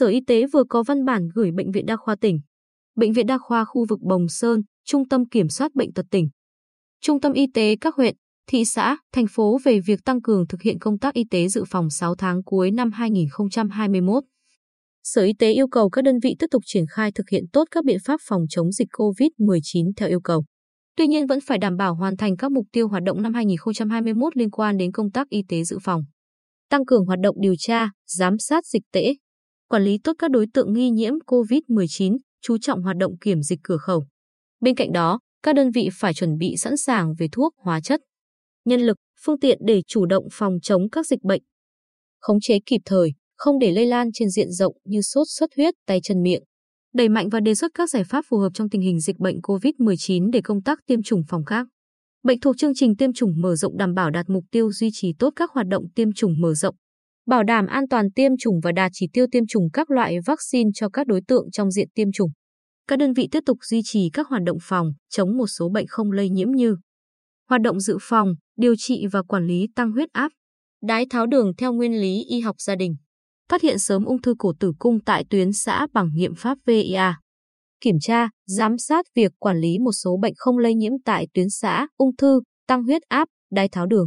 Sở Y tế vừa có văn bản gửi Bệnh viện Đa khoa tỉnh, Bệnh viện Đa khoa khu vực Bồng Sơn, Trung tâm Kiểm soát Bệnh tật tỉnh, Trung tâm Y tế các huyện, thị xã, thành phố về việc tăng cường thực hiện công tác y tế dự phòng 6 tháng cuối năm 2021. Sở Y tế yêu cầu các đơn vị tiếp tục triển khai thực hiện tốt các biện pháp phòng chống dịch COVID-19 theo yêu cầu. Tuy nhiên vẫn phải đảm bảo hoàn thành các mục tiêu hoạt động năm 2021 liên quan đến công tác y tế dự phòng. Tăng cường hoạt động điều tra, giám sát dịch tễ, quản lý tốt các đối tượng nghi nhiễm COVID-19, chú trọng hoạt động kiểm dịch cửa khẩu. Bên cạnh đó, các đơn vị phải chuẩn bị sẵn sàng về thuốc, hóa chất, nhân lực, phương tiện để chủ động phòng chống các dịch bệnh. Khống chế kịp thời, không để lây lan trên diện rộng như sốt xuất huyết, tay chân miệng. Đẩy mạnh và đề xuất các giải pháp phù hợp trong tình hình dịch bệnh COVID-19 để công tác tiêm chủng phòng khác. Bệnh thuộc chương trình tiêm chủng mở rộng đảm bảo đạt mục tiêu duy trì tốt các hoạt động tiêm chủng mở rộng, bảo đảm an toàn tiêm chủng và đạt chỉ tiêu tiêm chủng các loại vaccine cho các đối tượng trong diện tiêm chủng. Các đơn vị tiếp tục duy trì các hoạt động phòng, chống một số bệnh không lây nhiễm như hoạt động dự phòng, điều trị và quản lý tăng huyết áp, đái tháo đường theo nguyên lý y học gia đình, phát hiện sớm ung thư cổ tử cung tại tuyến xã bằng nghiệm pháp VIA, kiểm tra, giám sát việc quản lý một số bệnh không lây nhiễm tại tuyến xã, ung thư, tăng huyết áp, đái tháo đường.